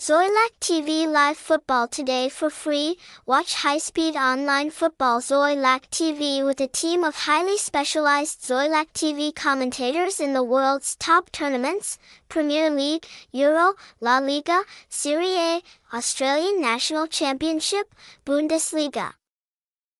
Xoilac TV Live Football today for free. Watch high-speed online football Xoilac TV with a team of highly specialized Xoilac TV commentators in the world's top tournaments, Premier League, Euro, La Liga, Serie A, Australian National Championship, Bundesliga.